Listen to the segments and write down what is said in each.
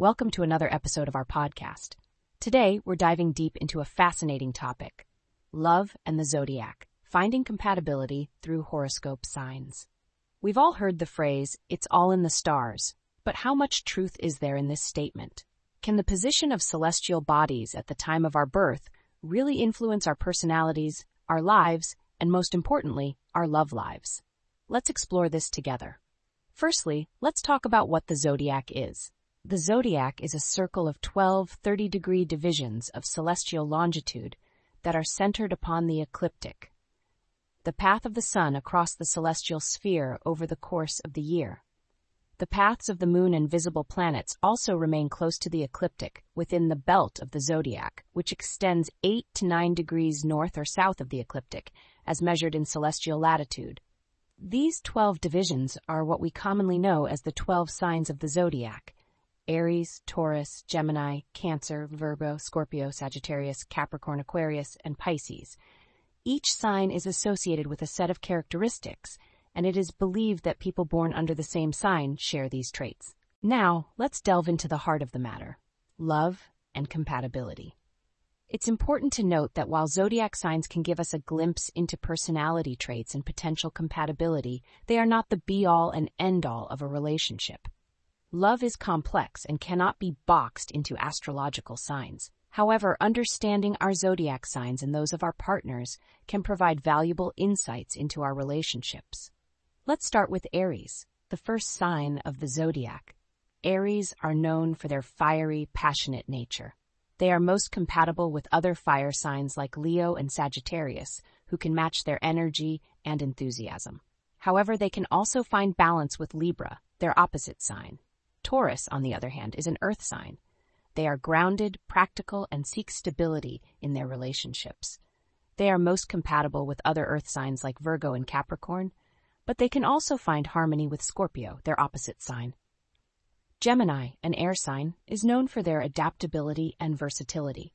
Welcome to another episode of our podcast. Today, we're diving deep into a fascinating topic love and the zodiac, finding compatibility through horoscope signs. We've all heard the phrase, it's all in the stars, but how much truth is there in this statement? Can the position of celestial bodies at the time of our birth really influence our personalities, our lives, and most importantly, our love lives? Let's explore this together. Firstly, let's talk about what the zodiac is. The zodiac is a circle of 12 30 degree divisions of celestial longitude that are centered upon the ecliptic, the path of the sun across the celestial sphere over the course of the year. The paths of the moon and visible planets also remain close to the ecliptic within the belt of the zodiac, which extends 8 to 9 degrees north or south of the ecliptic, as measured in celestial latitude. These 12 divisions are what we commonly know as the 12 signs of the zodiac Aries, Taurus, Gemini, Cancer, Virgo, Scorpio, Sagittarius, Capricorn, Aquarius, and Pisces. Each sign is associated with a set of characteristics, and it is believed that people born under the same sign share these traits. Now, let's delve into the heart of the matter love and compatibility. It's important to note that while zodiac signs can give us a glimpse into personality traits and potential compatibility, they are not the be all and end all of a relationship. Love is complex and cannot be boxed into astrological signs. However, understanding our zodiac signs and those of our partners can provide valuable insights into our relationships. Let's start with Aries, the first sign of the zodiac. Aries are known for their fiery, passionate nature. They are most compatible with other fire signs like Leo and Sagittarius, who can match their energy and enthusiasm. However, they can also find balance with Libra, their opposite sign. Taurus, on the other hand, is an earth sign. They are grounded, practical, and seek stability in their relationships. They are most compatible with other earth signs like Virgo and Capricorn, but they can also find harmony with Scorpio, their opposite sign. Gemini, an air sign, is known for their adaptability and versatility.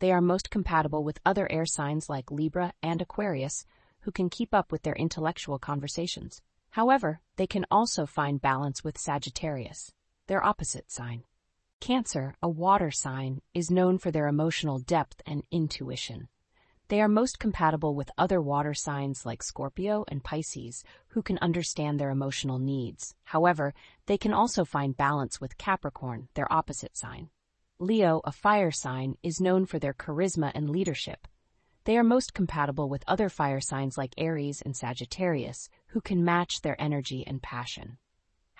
They are most compatible with other air signs like Libra and Aquarius, who can keep up with their intellectual conversations. However, they can also find balance with Sagittarius their opposite sign. Cancer, a water sign, is known for their emotional depth and intuition. They are most compatible with other water signs like Scorpio and Pisces, who can understand their emotional needs. However, they can also find balance with Capricorn, their opposite sign. Leo, a fire sign, is known for their charisma and leadership. They are most compatible with other fire signs like Aries and Sagittarius, who can match their energy and passion.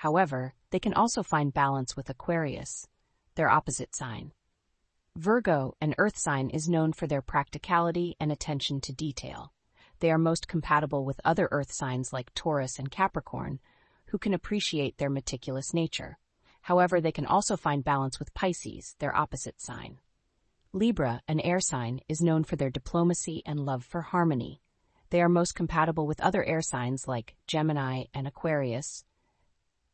However, they can also find balance with Aquarius, their opposite sign. Virgo, an earth sign, is known for their practicality and attention to detail. They are most compatible with other earth signs like Taurus and Capricorn, who can appreciate their meticulous nature. However, they can also find balance with Pisces, their opposite sign. Libra, an air sign, is known for their diplomacy and love for harmony. They are most compatible with other air signs like Gemini and Aquarius,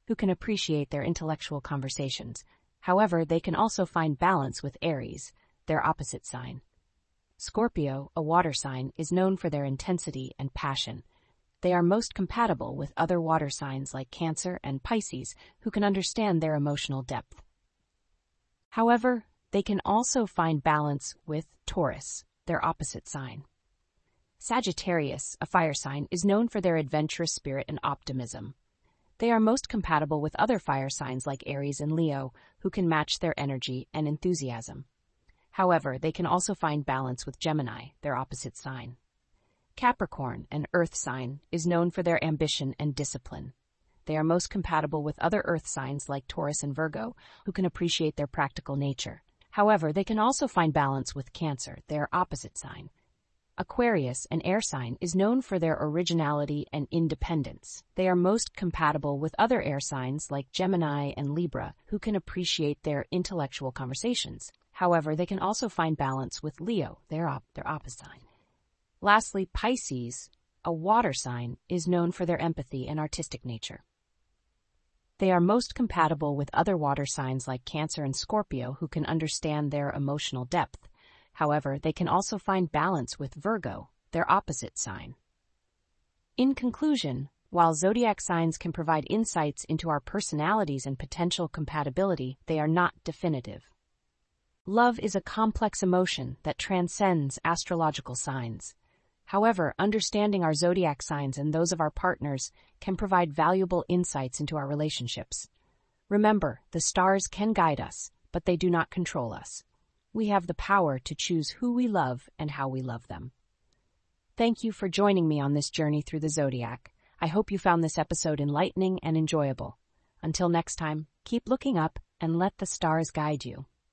who can appreciate their intellectual conversations. However, they can also find balance with Aries, their opposite sign. Scorpio, a water sign, is known for their intensity and passion. They are most compatible with other water signs like Cancer and Pisces, who can understand their emotional depth. However, they can also find balance with Taurus, their opposite sign. Sagittarius, a fire sign, is known for their adventurous spirit and optimism. They are most compatible with other fire signs like Aries and Leo, who can match their energy and enthusiasm. However, they can also find balance with Gemini, their opposite sign. Capricorn, an earth sign, is known for their ambition and discipline. They are most compatible with other earth signs like Taurus and Virgo, who can appreciate their practical nature. However, they can also find balance with Cancer, their opposite sign, Aquarius, an air sign, is known for their originality and independence. They are most compatible with other air signs like Gemini and Libra, who can appreciate their intellectual conversations. However, they can also find balance with Leo, their, op- their opposite sign. Lastly, Pisces, a water sign, is known for their empathy and artistic nature. They are most compatible with other water signs like Cancer and Scorpio, who can understand their emotional depth. However, they can also find balance with Virgo, their opposite sign. In conclusion, While zodiac signs can provide insights into our personalities and potential compatibility, they are not definitive. Love is a complex emotion that transcends astrological signs. However, understanding our zodiac signs and those of our partners can provide valuable insights into our relationships. Remember, the stars can guide us, but they do not control us. We have the power to choose who we love and how we love them. Thank you for joining me on this journey through the zodiac. I hope you found this episode enlightening and enjoyable. Until next time, keep looking up and let the stars guide you.